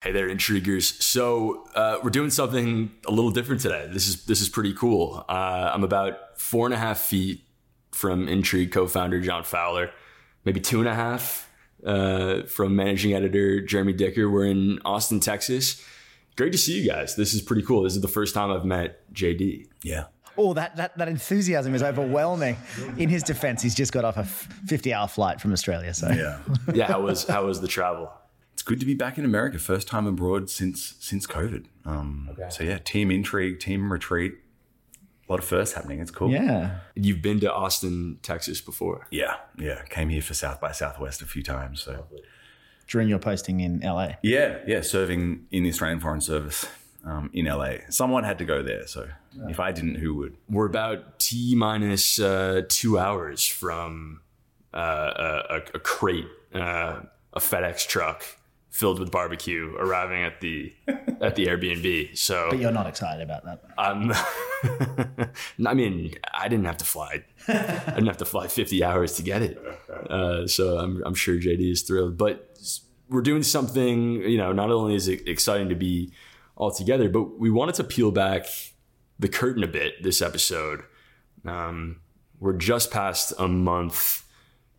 Hey there, intriguers. So uh, we're doing something a little different today. This is this is pretty cool. Uh, I'm about four and a half feet from Intrigue co-founder John Fowler, maybe two and a half uh, from managing editor Jeremy Dicker. We're in Austin, Texas. Great to see you guys. This is pretty cool. This is the first time I've met JD. Yeah. Oh, that, that, that enthusiasm is overwhelming. In his defense, he's just got off a 50 hour flight from Australia. So, Yeah. Yeah, how was how was the travel? It's good to be back in America. First time abroad since since COVID. Um, So yeah, team intrigue, team retreat. A lot of firsts happening. It's cool. yeah. You've been to Austin, Texas before. Yeah. Yeah. Came here for South by Southwest a few times. So During your posting in LA. yeah, yeah, serving in the Australian Foreign Service um, in LA. Someone had to go there. So if I didn't, who would? We're about T minus uh, two hours from uh, a, a, a crate, uh, a FedEx truck filled with barbecue arriving at the at the Airbnb. So But you're not excited about that. I'm. I mean, I didn't have to fly. I didn't have to fly 50 hours to get it. Uh, so I'm, I'm sure JD is thrilled. But we're doing something. You know, not only is it exciting to be all together, but we wanted to peel back the curtain a bit this episode. Um, we're just past a month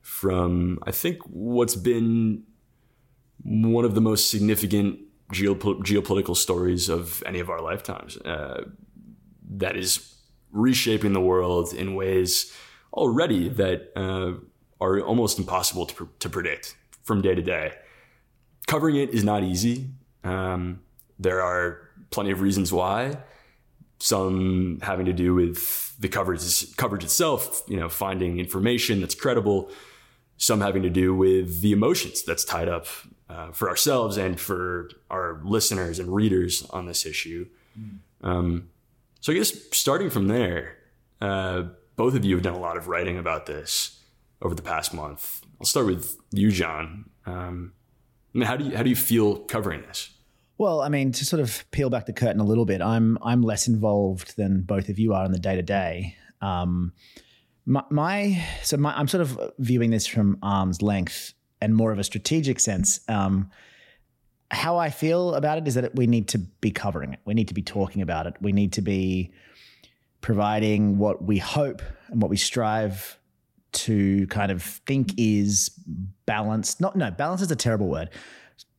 from I think what's been one of the most significant geopo- geopolitical stories of any of our lifetimes. Uh, that is reshaping the world in ways already that uh, are almost impossible to, pr- to predict from day to day. Covering it is not easy. Um, there are plenty of reasons why. Some having to do with the coverage coverage itself, you know, finding information that's credible. Some having to do with the emotions that's tied up uh, for ourselves and for our listeners and readers on this issue. Um, so I guess starting from there, uh, both of you have done a lot of writing about this over the past month. I'll start with you, John. Um, I mean, how do you how do you feel covering this? Well, I mean, to sort of peel back the curtain a little bit, I'm I'm less involved than both of you are in the day to day. My, so my, I'm sort of viewing this from arm's length and more of a strategic sense. Um, how I feel about it is that we need to be covering it. We need to be talking about it. We need to be providing what we hope and what we strive to kind of think is balanced. Not no, balance is a terrible word.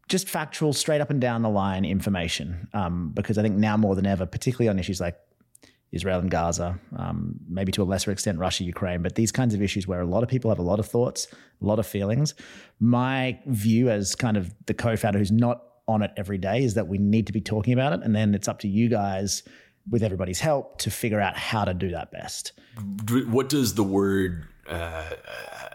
Just factual, straight up and down the line information. Um, because I think now more than ever, particularly on issues like Israel and Gaza, um, maybe to a lesser extent Russia, Ukraine, but these kinds of issues where a lot of people have a lot of thoughts, a lot of feelings. My view as kind of the co-founder who's not on it every day is that we need to be talking about it, and then it's up to you guys with everybody's help to figure out how to do that best. What does the word uh, uh,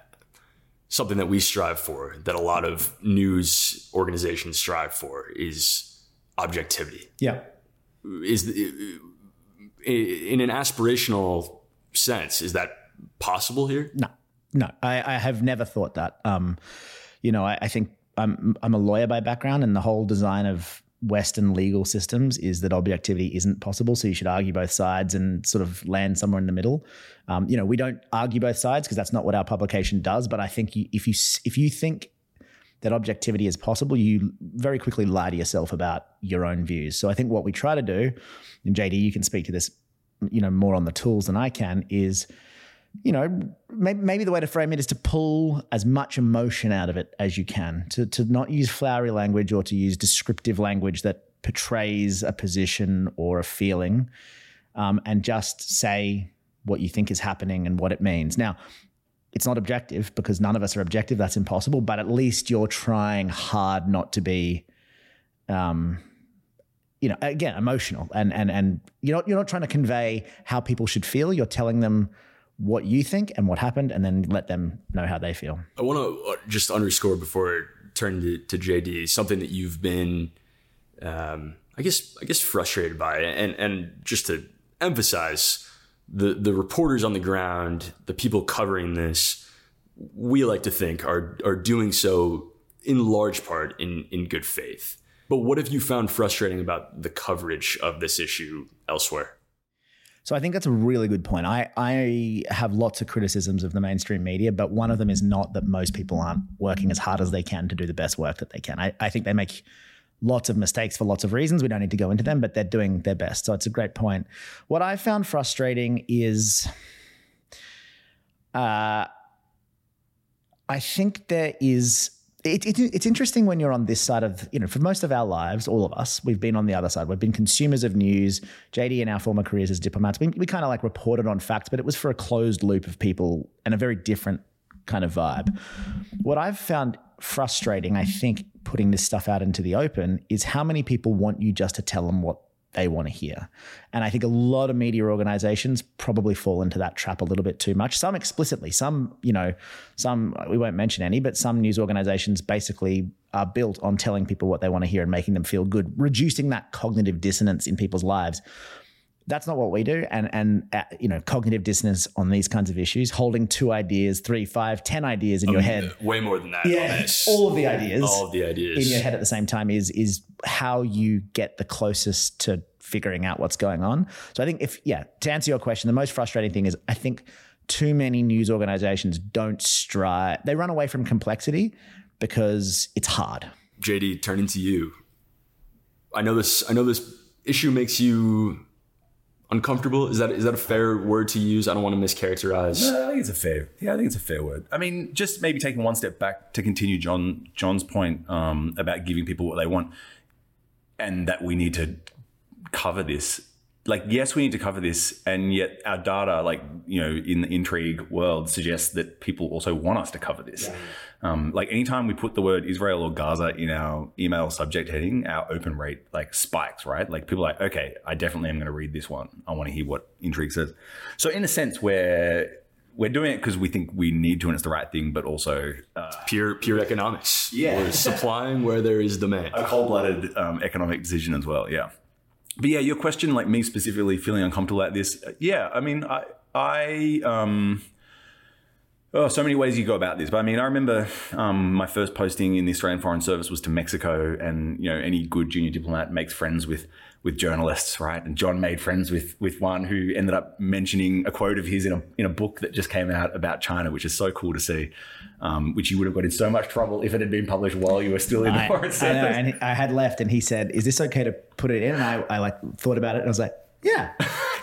something that we strive for, that a lot of news organizations strive for, is objectivity. Yeah. Is the, in an aspirational sense, is that possible here? No, no, I, I have never thought that. Um, you know, I, I think I'm I'm a lawyer by background, and the whole design of Western legal systems is that objectivity isn't possible. So you should argue both sides and sort of land somewhere in the middle. Um, you know, we don't argue both sides because that's not what our publication does. But I think you, if you if you think that objectivity is possible, you very quickly lie to yourself about your own views. So I think what we try to do, and JD, you can speak to this, you know, more on the tools than I can, is you know, maybe, maybe the way to frame it is to pull as much emotion out of it as you can, to, to not use flowery language or to use descriptive language that portrays a position or a feeling, um, and just say what you think is happening and what it means. Now, it's not objective because none of us are objective. That's impossible. But at least you're trying hard not to be, um, you know, again, emotional, and and and you're not you're not trying to convey how people should feel. You're telling them what you think and what happened, and then let them know how they feel. I want to just underscore before turning to, to JD something that you've been, um, I guess, I guess frustrated by, and and just to emphasize the the reporters on the ground, the people covering this, we like to think are are doing so in large part in in good faith. But what have you found frustrating about the coverage of this issue elsewhere? So I think that's a really good point. I, I have lots of criticisms of the mainstream media, but one of them is not that most people aren't working as hard as they can to do the best work that they can. I, I think they make lots of mistakes for lots of reasons. We don't need to go into them, but they're doing their best. So it's a great point. What I found frustrating is uh, I think there is. It, it, it's interesting when you're on this side of, you know, for most of our lives, all of us, we've been on the other side. We've been consumers of news. JD in our former careers as diplomats, we, we kind of like reported on facts, but it was for a closed loop of people and a very different kind of vibe. What I've found frustrating, I think, putting this stuff out into the open is how many people want you just to tell them what they want to hear. And I think a lot of media organizations probably fall into that trap a little bit too much. Some explicitly, some, you know, some, we won't mention any, but some news organizations basically are built on telling people what they want to hear and making them feel good, reducing that cognitive dissonance in people's lives. That's not what we do. And, and uh, you know, cognitive dissonance on these kinds of issues, holding two ideas, three, five, ten ideas in your head. Way more than that. Yeah, all of the ideas. All of the ideas in your head at the same time is is how you get the closest to figuring out what's going on. So I think if yeah, to answer your question, the most frustrating thing is I think too many news organizations don't strive. They run away from complexity because it's hard. JD, turning to you. I know this. I know this issue makes you uncomfortable. Is that is that a fair word to use? I don't want to mischaracterize. No, I think it's a fair. Yeah, I think it's a fair word. I mean, just maybe taking one step back to continue John John's point um, about giving people what they want, and that we need to cover this. Like, yes, we need to cover this, and yet our data, like you know, in the intrigue world, suggests that people also want us to cover this. Yeah. Um, like anytime we put the word Israel or Gaza in our email subject heading, our open rate like spikes, right? Like people are like, okay, I definitely am going to read this one. I want to hear what intrigue says. So in a sense, we're we're doing it because we think we need to and it's the right thing, but also uh, pure pure economics. Yeah, we're supplying where there is demand. A cold blooded um, economic decision as well. Yeah, but yeah, your question, like me specifically feeling uncomfortable at this. Yeah, I mean, I I um Oh, so many ways you go about this. But I mean, I remember um, my first posting in the Australian Foreign Service was to Mexico, and you know, any good junior diplomat makes friends with with journalists, right? And John made friends with with one who ended up mentioning a quote of his in a in a book that just came out about China, which is so cool to see. Um, which you would have got in so much trouble if it had been published while you were still in the I, Foreign Service. I know, and I had left, and he said, "Is this okay to put it in?" And I, I like thought about it, and I was like, "Yeah."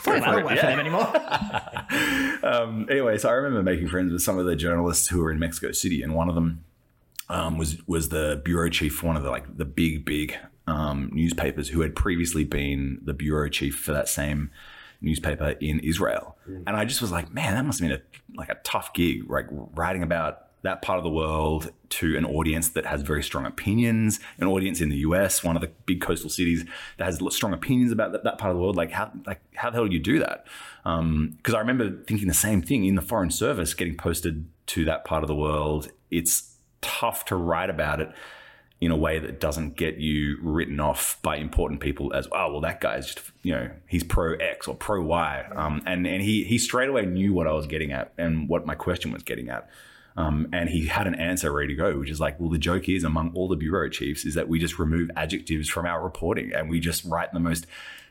Fine, I don't work yeah. for them anymore. um, anyway, so I remember making friends with some of the journalists who were in Mexico City, and one of them um, was was the bureau chief for one of the like the big big um, newspapers who had previously been the bureau chief for that same newspaper in Israel. Mm. And I just was like, man, that must have been a like a tough gig, like writing about that part of the world to an audience that has very strong opinions, an audience in the US, one of the big coastal cities that has strong opinions about that, that part of the world. Like how, like how the hell do you do that? Because um, I remember thinking the same thing in the foreign service, getting posted to that part of the world. It's tough to write about it in a way that doesn't get you written off by important people as oh well that guy's just you know he's pro X or pro Y um, and and he he straight away knew what I was getting at and what my question was getting at um, and he had an answer ready to go, which is like, well, the joke is among all the bureau chiefs is that we just remove adjectives from our reporting and we just write the most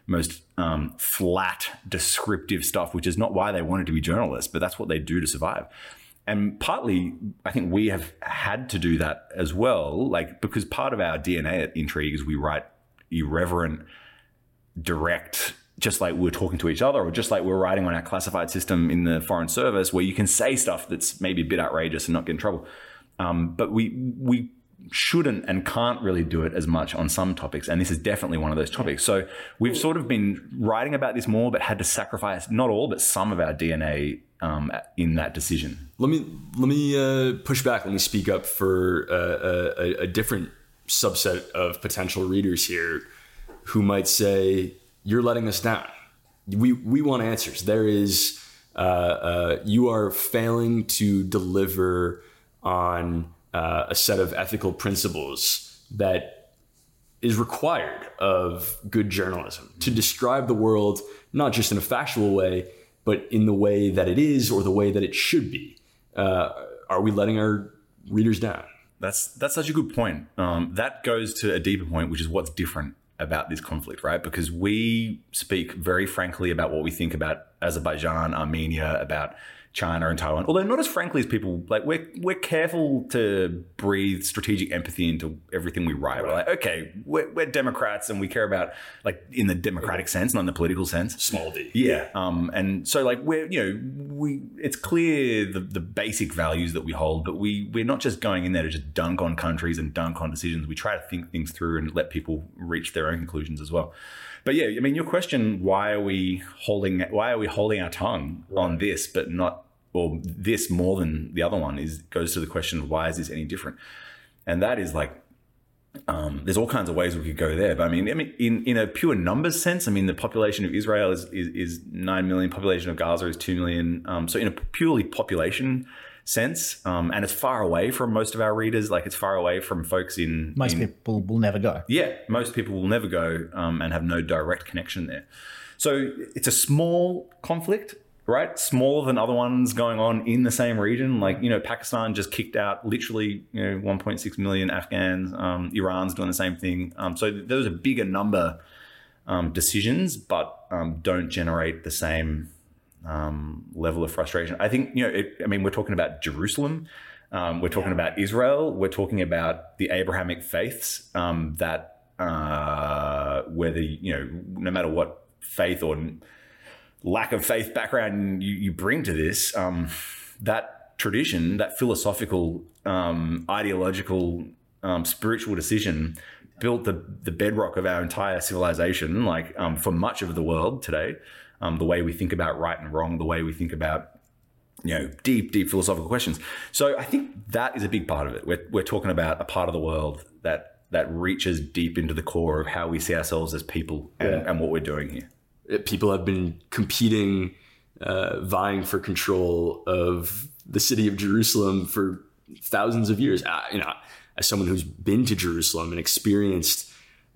most um, flat, descriptive stuff, which is not why they wanted to be journalists, but that's what they do to survive. And partly, I think we have had to do that as well, like because part of our DNA at Intrigue is we write irreverent, direct just like we're talking to each other or just like we're writing on our classified system in the foreign service where you can say stuff that's maybe a bit outrageous and not get in trouble. Um, but we we shouldn't and can't really do it as much on some topics. And this is definitely one of those topics. So we've sort of been writing about this more, but had to sacrifice not all, but some of our DNA um, in that decision. Let me let me uh, push back. Let me speak up for uh, a, a different subset of potential readers here who might say, you're letting us down. We we want answers. There is uh, uh, you are failing to deliver on uh, a set of ethical principles that is required of good journalism to describe the world not just in a factual way, but in the way that it is or the way that it should be. Uh, are we letting our readers down? That's that's such a good point. Um, that goes to a deeper point, which is what's different about this conflict, right? Because we speak very frankly about what we think about Azerbaijan, Armenia, about China and Taiwan. Although not as frankly as people like we're we're careful to breathe strategic empathy into everything we write. We're like, okay, we're, we're Democrats and we care about like in the democratic sense, not in the political sense. Small d. Yeah. Um, and so like we're you know we it's clear the the basic values that we hold, but we we're not just going in there to just dunk on countries and dunk on decisions. We try to think things through and let people reach their own conclusions as well. But yeah, I mean, your question: Why are we holding? Why are we holding our tongue on this, but not, or this more than the other one? Is goes to the question of why is this any different? And that is like, um, there's all kinds of ways we could go there. But I mean, I mean, in in a pure numbers sense, I mean, the population of Israel is is, is nine million. Population of Gaza is two million. Um, so in a purely population sense, um, and it's far away from most of our readers. Like it's far away from folks in Most in, people will never go. yeah, most people will never go um, and have no direct connection there. So it's a small conflict, right? Smaller than other ones going on in the same region. Like, you know, Pakistan just kicked out literally, you know, 1.6 million Afghans. Um, Iran's doing the same thing. Um, so those are bigger number um, decisions, but um, don't generate the same um, level of frustration. I think, you know, it, I mean, we're talking about Jerusalem. Um, we're talking about Israel. We're talking about the Abrahamic faiths um, that, uh, whether, you know, no matter what faith or lack of faith background you, you bring to this, um, that tradition, that philosophical, um, ideological, um, spiritual decision built the, the bedrock of our entire civilization, like um, for much of the world today. Um, the way we think about right and wrong, the way we think about you know deep, deep philosophical questions. So I think that is a big part of it. We're, we're talking about a part of the world that that reaches deep into the core of how we see ourselves as people and, Yeah. and what we're doing here. people have been competing, uh, vying for control of the city of Jerusalem for thousands of years. Uh, you know, as someone who's been to Jerusalem and experienced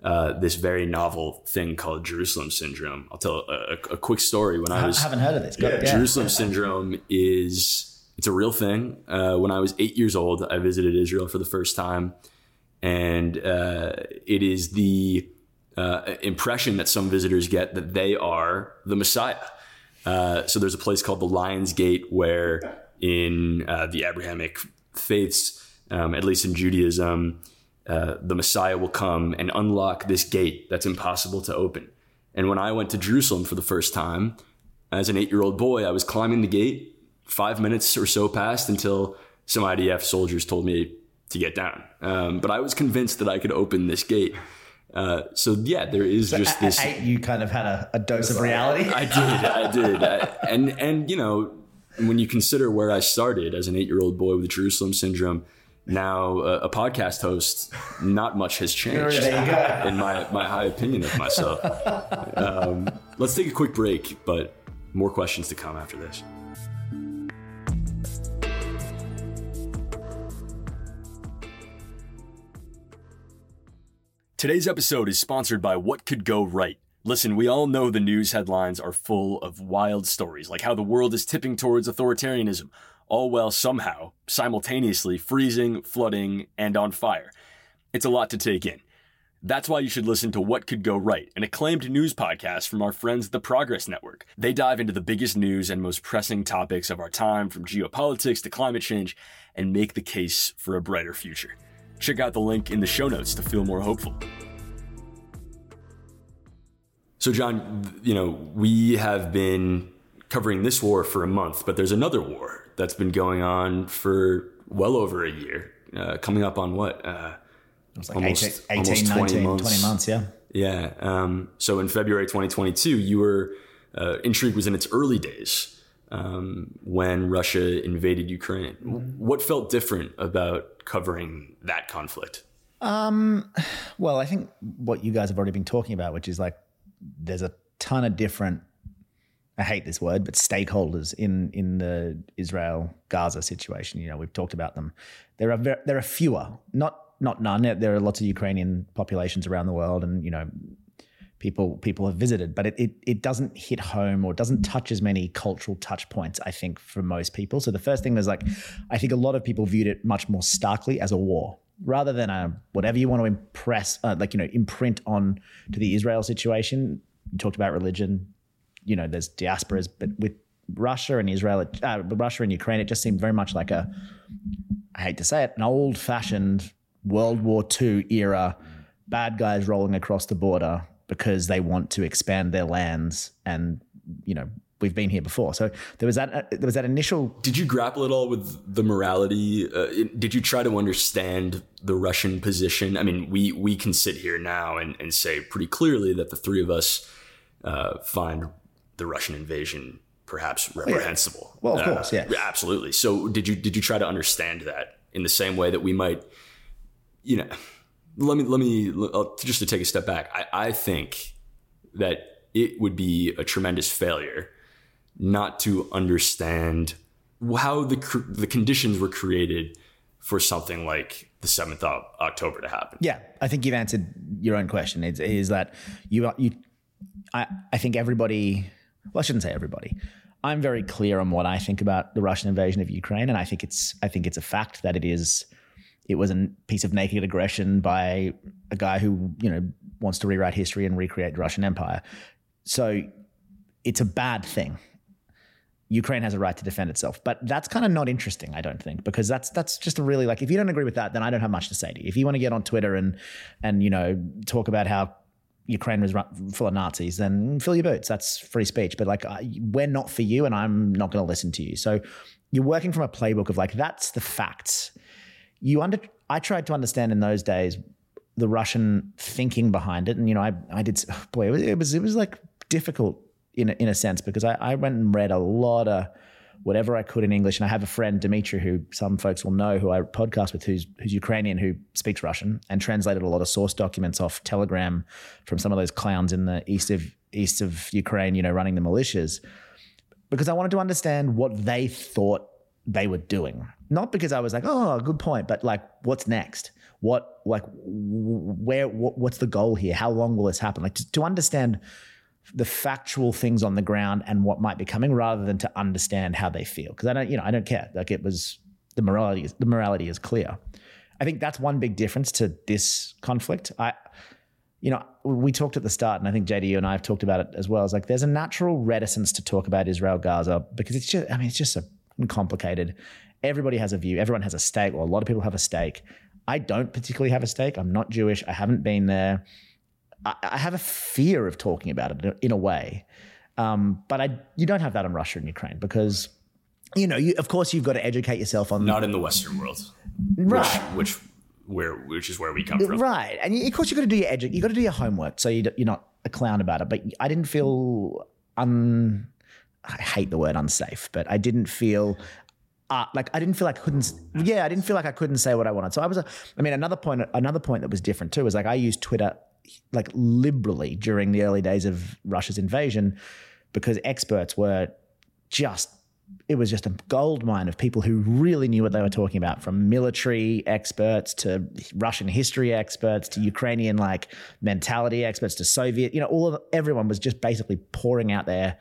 uh, this very novel thing called Jerusalem syndrome, I'll tell a, a, a quick story. When I I was haven't heard of this. Go- yeah. Jerusalem syndrome is it's a real thing. Uh, when I was eight years old, I visited Israel for the first time, and uh, it is the uh, impression that some visitors get that they are the Messiah. Uh, so there's a place called the Lion's Gate where, in uh, the Abrahamic faiths, um, at least in Judaism, uh, the Messiah will come and unlock this gate that's impossible to open. And when I went to Jerusalem for the first time, as an eight year old boy, I was climbing the gate. Five minutes or so passed until some IDF soldiers told me to get down. Um, but I was convinced that I could open this gate. Uh, so yeah, there is just At this. eight, you kind of had a, a dose of reality. I did, I did, I- and and you know, when you consider where I started as an eight-year-old boy with Jerusalem syndrome, now uh, a podcast host, not much has changed There you go. in my my high opinion of myself. Um, let's take a quick break, but more questions to come after this. Today's episode is sponsored by What Could Go Right. Listen, we all know the news headlines are full of wild stories, like how the world is tipping towards authoritarianism, all while somehow, simultaneously freezing, flooding, and on fire. It's a lot to take in. That's why you should listen to What Could Go Right, an acclaimed news podcast from our friends at the Progress Network. They dive into the biggest news and most pressing topics of our time, from geopolitics to climate change, and make the case for a brighter future. Check out the link in the show notes to feel more hopeful. So, John, you know, we have been covering this war for a month, but there's another war that's been going on for well over a year, uh, coming up on what? Uh, It was like Almost- 18, almost 20 19, months. 20 months, yeah. yeah. Um, so, in February 2022, you were, uh, Intrigue was in its early days um, when Russia invaded Ukraine. What felt different about covering that conflict? Well, I think what you guys have already been talking about, which is like there's a ton of different I hate this word, but stakeholders in in the Israel Gaza situation. You know, we've talked about them. There are ver- there are fewer, not not none. There are lots of Ukrainian populations around the world, and you know, people people have visited, but it it, it doesn't hit home or doesn't touch as many cultural touch points. I think for most people. So the first thing was like, I think a lot of people viewed it much more starkly as a war rather than a whatever you want to impress, uh, like you know, imprint on to the Israel situation. You talked about religion, you know, there's diasporas, but with Russia and Israel, uh, Russia and Ukraine, it just seemed very much like a, I hate to say it, an old fashioned World War II era bad guys rolling across the border because they want to expand their lands and, you know, we've been here before. So there was that. Uh, there was that initial. Did you grapple at all with the morality? Uh, did you try to understand the Russian position? I mean, we we can sit here now and, and say pretty clearly that the three of us uh, find the Russian invasion perhaps reprehensible. Well, of course, yeah, absolutely. So did you did you try to understand that in the same way that we might, you know? Let me let me just to take a step back. I, I think that it would be a tremendous failure not to understand how the the conditions were created for something like the 7th of October to happen. Yeah, I think you've answered your own question. It is that you you I I think everybody well I shouldn't say everybody. I'm very clear on what I think about the Russian invasion of Ukraine and I think it's I think it's a fact that it is it was a piece of naked aggression by a guy who, you know, wants to rewrite history and recreate the Russian Empire. So it's a bad thing. Ukraine has a right to defend itself. But that's kind of not interesting, I don't think, because that's that's just a really like if you don't agree with that, then I don't have much to say to you. If you want to get on Twitter and and you know talk about how Ukraine was full of Nazis, then fill your boots. That's free speech. But like we're not for you, and I'm not going to listen to you. So you're working from a playbook of like that's the facts. You under I tried to understand in those days the Russian thinking behind it, and you know I I did boy it was it was, it was like difficult in a, in a sense because I, I went and read a lot of whatever I could in English. And I have a friend, Dimitri, who some folks will know, who I podcast with, who's who's Ukrainian, who speaks Russian and translated a lot of source documents off Telegram from some of those clowns in the east of east of Ukraine, you know, running the militias, because I wanted to understand what they thought they were doing. Not because I was like, oh, good point, but like, what's next? What like where what, what's the goal here? How long will this happen? Like to, to understand the factual things on the ground and what might be coming rather than to understand how they feel. Because i don't you know i don't care. Like it was the morality is the morality is clear. I think that's one big difference to this conflict. I you know we talked at the start and i think jd and i have talked about it as well it's like there's a natural reticence to talk about israel gaza because it's just i mean it's just so complicated. Everybody has a view. Everyone has a stake or a lot of people have a stake. I don't particularly have a stake. I'm not jewish. I haven't been there I, have a fear of talking about it in a way. Um, but I, you don't have that in Russia and Ukraine because, you know, you, of course you've got to educate yourself on. Not in the Western world, right? Which, which where which is where we come from, right? And you, of course you've got to do your edu- you got to do your homework, so you, you're not a clown about it. But I didn't feel un. I hate the word unsafe, but I didn't feel uh, like I didn't feel like I couldn't. Yeah, I didn't feel like I couldn't say what I wanted. So I was. A, I mean, another point. Another point that was different too was like I used Twitter like liberally during the early days of Russia's invasion because experts were just it was just a gold mine of people who really knew what they were talking about from military experts to Russian history experts to Ukrainian like mentality experts to Soviet you know all of everyone was just basically pouring out their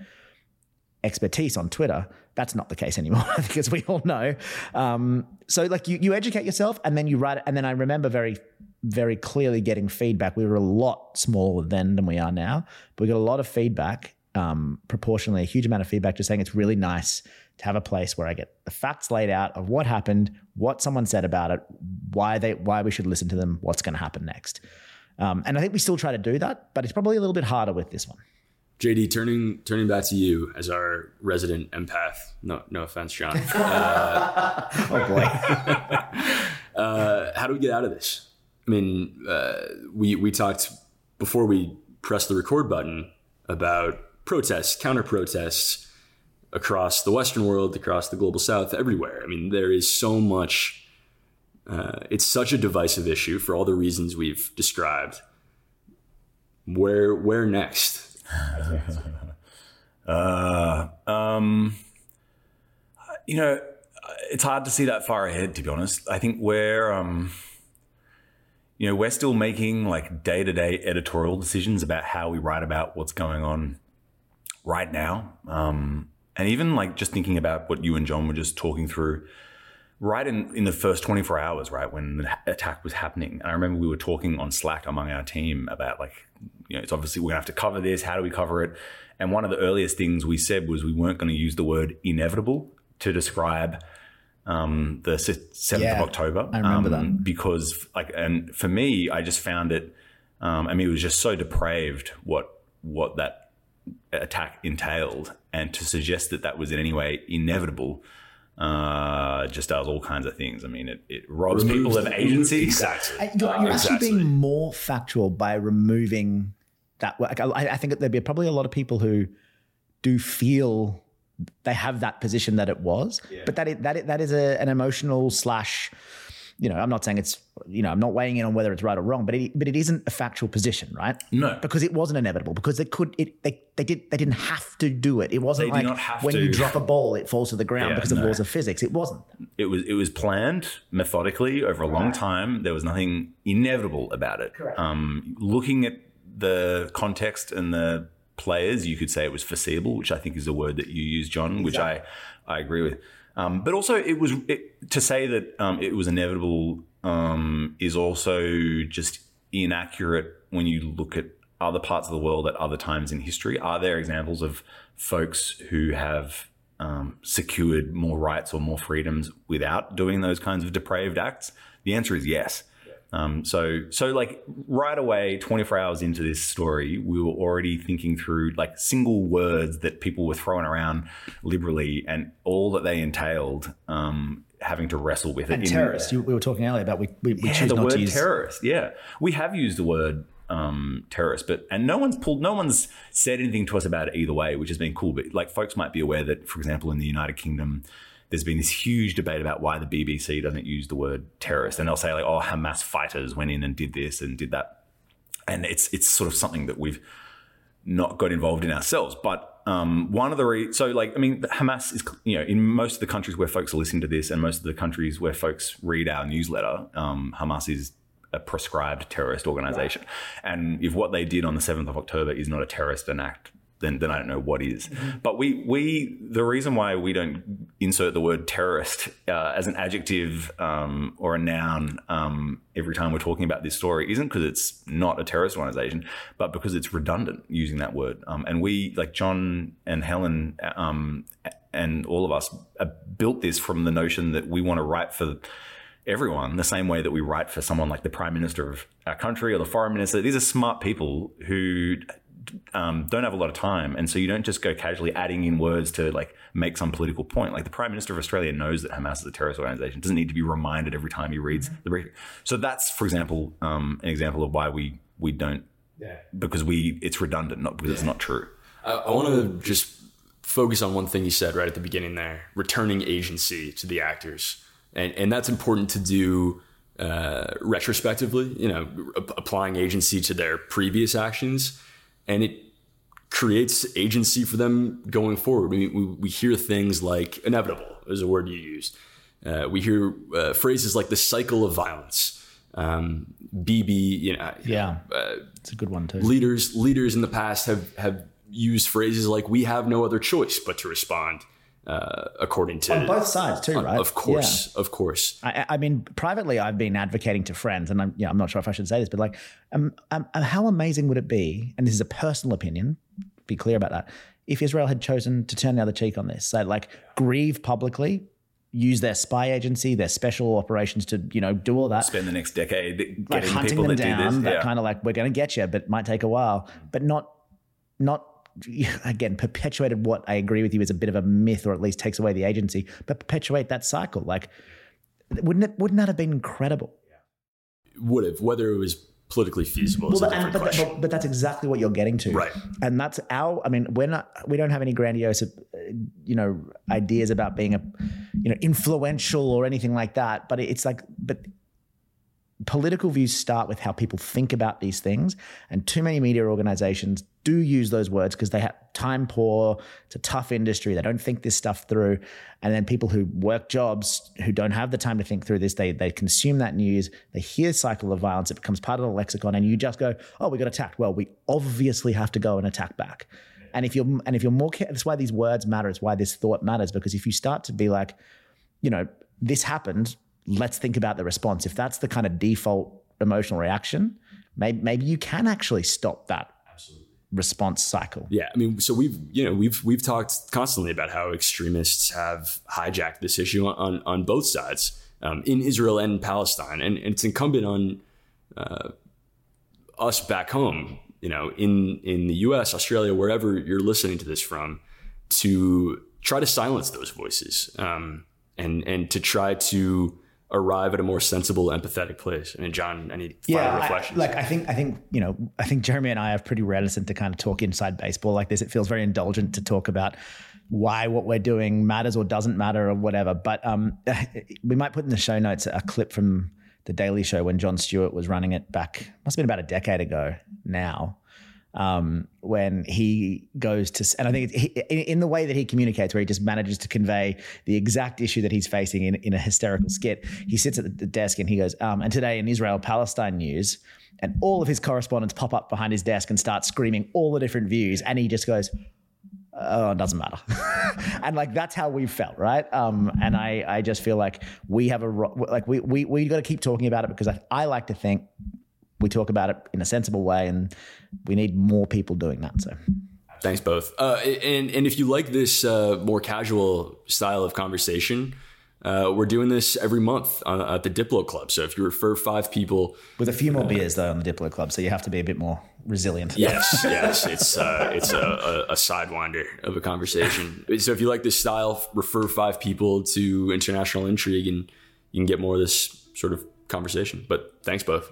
expertise on Twitter. That's not the case anymore because we all know. Um, so like you you educate yourself and then you write it and then I remember very very clearly getting feedback. We were a lot smaller then than we are now, but we got a lot of feedback, um, proportionally a huge amount of feedback, just saying it's really nice to have a place where I get the facts laid out of what happened, what someone said about it, why they why we should listen to them, what's going to happen next. Um, and I think we still try to do that, but it's probably a little bit harder with this one. JD, turning turning back to you as our resident empath. No, no offense, John. Uh, oh boy. uh, how do we get out of this? I mean, uh, we we talked before we pressed the record button about protests, counter protests across the Western world, across the global South, everywhere. I mean, there is so much. Uh, it's such a divisive issue for all the reasons we've described. Where where next? uh, um, you know, it's hard to see that far ahead. To be honest, I think we're um, you know, we're still making like day to day editorial decisions about how we write about what's going on right now. Um, and even like just thinking about what you and John were just talking through right in, in the first 24 hours, right, when the attack was happening. And I remember we were talking on Slack among our team about like, you know, it's obviously we're gonna have to cover this. How do we cover it? And one of the earliest things we said was we weren't going to use the word inevitable to describe um, the seventh Yeah, of October. I remember um, because like, and for me, I just found it. Um, I mean, it was just so depraved what what that attack entailed, and to suggest that that was in any way inevitable. Uh, just does all kinds of things. I mean, it, it robs people of agency. Exactly. Uh, You're, you're actually Exactly. being more factual by removing that. Like, I, I think that there'd be probably a lot of people who do feel they have that position that it was, but that it, that it, that is a, an emotional slash. You know, I'm not saying it's. You know, I'm not weighing in on whether it's right or wrong, but it, but it isn't a factual position, right? No. because it wasn't inevitable. Because they could. It they they did they didn't have to do it. It wasn't They like when to. you drop a ball, it falls to the ground Yeah, because of no. laws of physics. It wasn't. It was it was planned methodically over a long time. There was nothing inevitable about it. Correct. Um, looking at the context and the players, you could say it was foreseeable, which I think is a word that you use, John, which I I agree with. Um, but also, it was it, to say that um, it was inevitable um, is also just inaccurate when you look at other parts of the world at other times in history. Are there examples of folks who have um, secured more rights or more freedoms without doing those kinds of depraved acts? The answer is yes. Um, so, so like right away, 24 hours into this story, we were already thinking through like single words that people were throwing around liberally and all that they entailed, um, having to wrestle with it. And terrorists. You, we were talking earlier about we we, we yeah, choose the not word to use terrorist. Yeah, we have used the word um, terrorist, but and no one's pulled, no one's said anything to us about it either way, which has been cool. But like, folks might be aware that, for example, in the United Kingdom, there's been this huge debate about why the BBC doesn't use the word terrorist, and they'll say like, "Oh, Hamas fighters went in and did this and did that," and it's it's sort of something that we've not got involved in ourselves. But um, one of the re- so like I mean Hamas is you know in most of the countries where folks are listening to this and most of the countries where folks read our newsletter, um, Hamas is a prescribed terrorist organization. And if what they did on the seventh of October is not a terrorist act. Then, then I don't know what is. But we we the reason why we don't insert the word terrorist uh, as an adjective um, or a noun um, every time we're talking about this story isn't because it's not a terrorist organization, but because it's redundant using that word. Um, and we, like John and Helen um, and all of us, uh, built this from the notion that we want to write for everyone the same way that we write for someone like the prime minister of our country or the foreign minister. These are smart people who um, don't have a lot of time, and so you don't just go casually adding in words to like make some political point. Like the prime minister of Australia knows that Hamas is a terrorist organization; doesn't need to be reminded every time he reads the briefing. So that's, for example, um, an example of why we we don't because we it's redundant, not because it's not true. I, I want to just focus on one thing you said right at the beginning there returning agency to the actors. And, and that's important to do uh, retrospectively, you know, ap- applying agency to their previous actions. And it creates agency for them going forward. We, we, we hear things like inevitable is a word you use. Uh, we hear uh, phrases like the cycle of violence. Um, Bibi, you know, Yeah, it's a good one too. leaders leaders in the past have have used phrases like "we have no other choice but to respond," uh, according to On both sides too, right? Of course, of course. I, I mean, privately, I've been advocating to friends, and I'm, yeah, I'm not sure if I should say this, but like, um, um, um, how amazing would it be? And this is a personal opinion. Be clear about that. If Israel had chosen to turn the other cheek on this, so like grieve publicly, use their spy agency, their special operations to you know do all that, Spend the next decade getting like hunting people them that down, did this. that Yeah. kind of like we're going to get you, but it might take a while, but not not again perpetuated what I agree with you is a bit of a myth, or at least takes away the agency, but perpetuate that cycle. Like, wouldn't it? Wouldn't that have been incredible? Would have whether it was politically feasible Well, a and, but, but, but that's exactly what you're getting to, Right. And that's our. I mean, we're not. We don't have any grandiose, uh, you know, ideas about being a, you know, influential or anything like that. But it's like, but political views start with how people think about these things, and too many media organizations do use those words because they have time poor. It's a tough industry. They don't think this stuff through, and then people who work jobs who don't have the time to think through this, they they consume that news. They hear cycle of violence. It becomes part of the lexicon, and you just go, "Oh, we got attacked." Well, we obviously have to go and attack back. And if you're and if you're more, that's why these words matter. It's why this thought matters because if you start to be like, you know, this happened. Let's think about the response. If that's the kind of default emotional reaction, maybe, maybe you can actually stop that response cycle. Yeah, I mean, so we've you know we've we've talked constantly about how extremists have hijacked this issue on on both sides um, in Israel and Palestine, and, and it's incumbent on uh, us back home, you know, in in the U.S., Australia, wherever you're listening to this from, to try to silence those voices um, and and to try to arrive at a more sensible, empathetic place. I mean, John, any final reflections? I, like I think I think you know I think Jeremy and I are pretty reticent to kind of talk inside baseball like this. It feels very indulgent to talk about why what we're doing matters or doesn't matter or whatever. But um, we might put in the show notes a clip from the Daily Show when Jon Stewart was running it back. Must have been about a decade ago now. Um, when he goes to, and I think he, in the way that he communicates, where he just manages to convey the exact issue that he's facing in, in a hysterical skit. He sits at the desk and he goes, um, and today in Israel Palestine news, and all of his correspondents pop up behind his desk and start screaming all the different views, and he just goes, oh, it doesn't matter. and like that's how we felt, right? Um, and I, I just feel like we have a like we we we got to keep talking about it because I, I like to think we talk about it in a sensible way, and we need more people doing that. So. Thanks both. Uh, and and if you like this uh, more casual style of conversation, uh, we're doing this every month on, at the Diplo Club. So if you refer five people, with a few more beers though on the Diplo Club, so you have to be a bit more resilient. Yes, yes, it's uh, it's a, a, a sidewinder of a conversation. So if you like this style, refer five people to International Intrigue, and you can get more of this sort of conversation. But thanks both.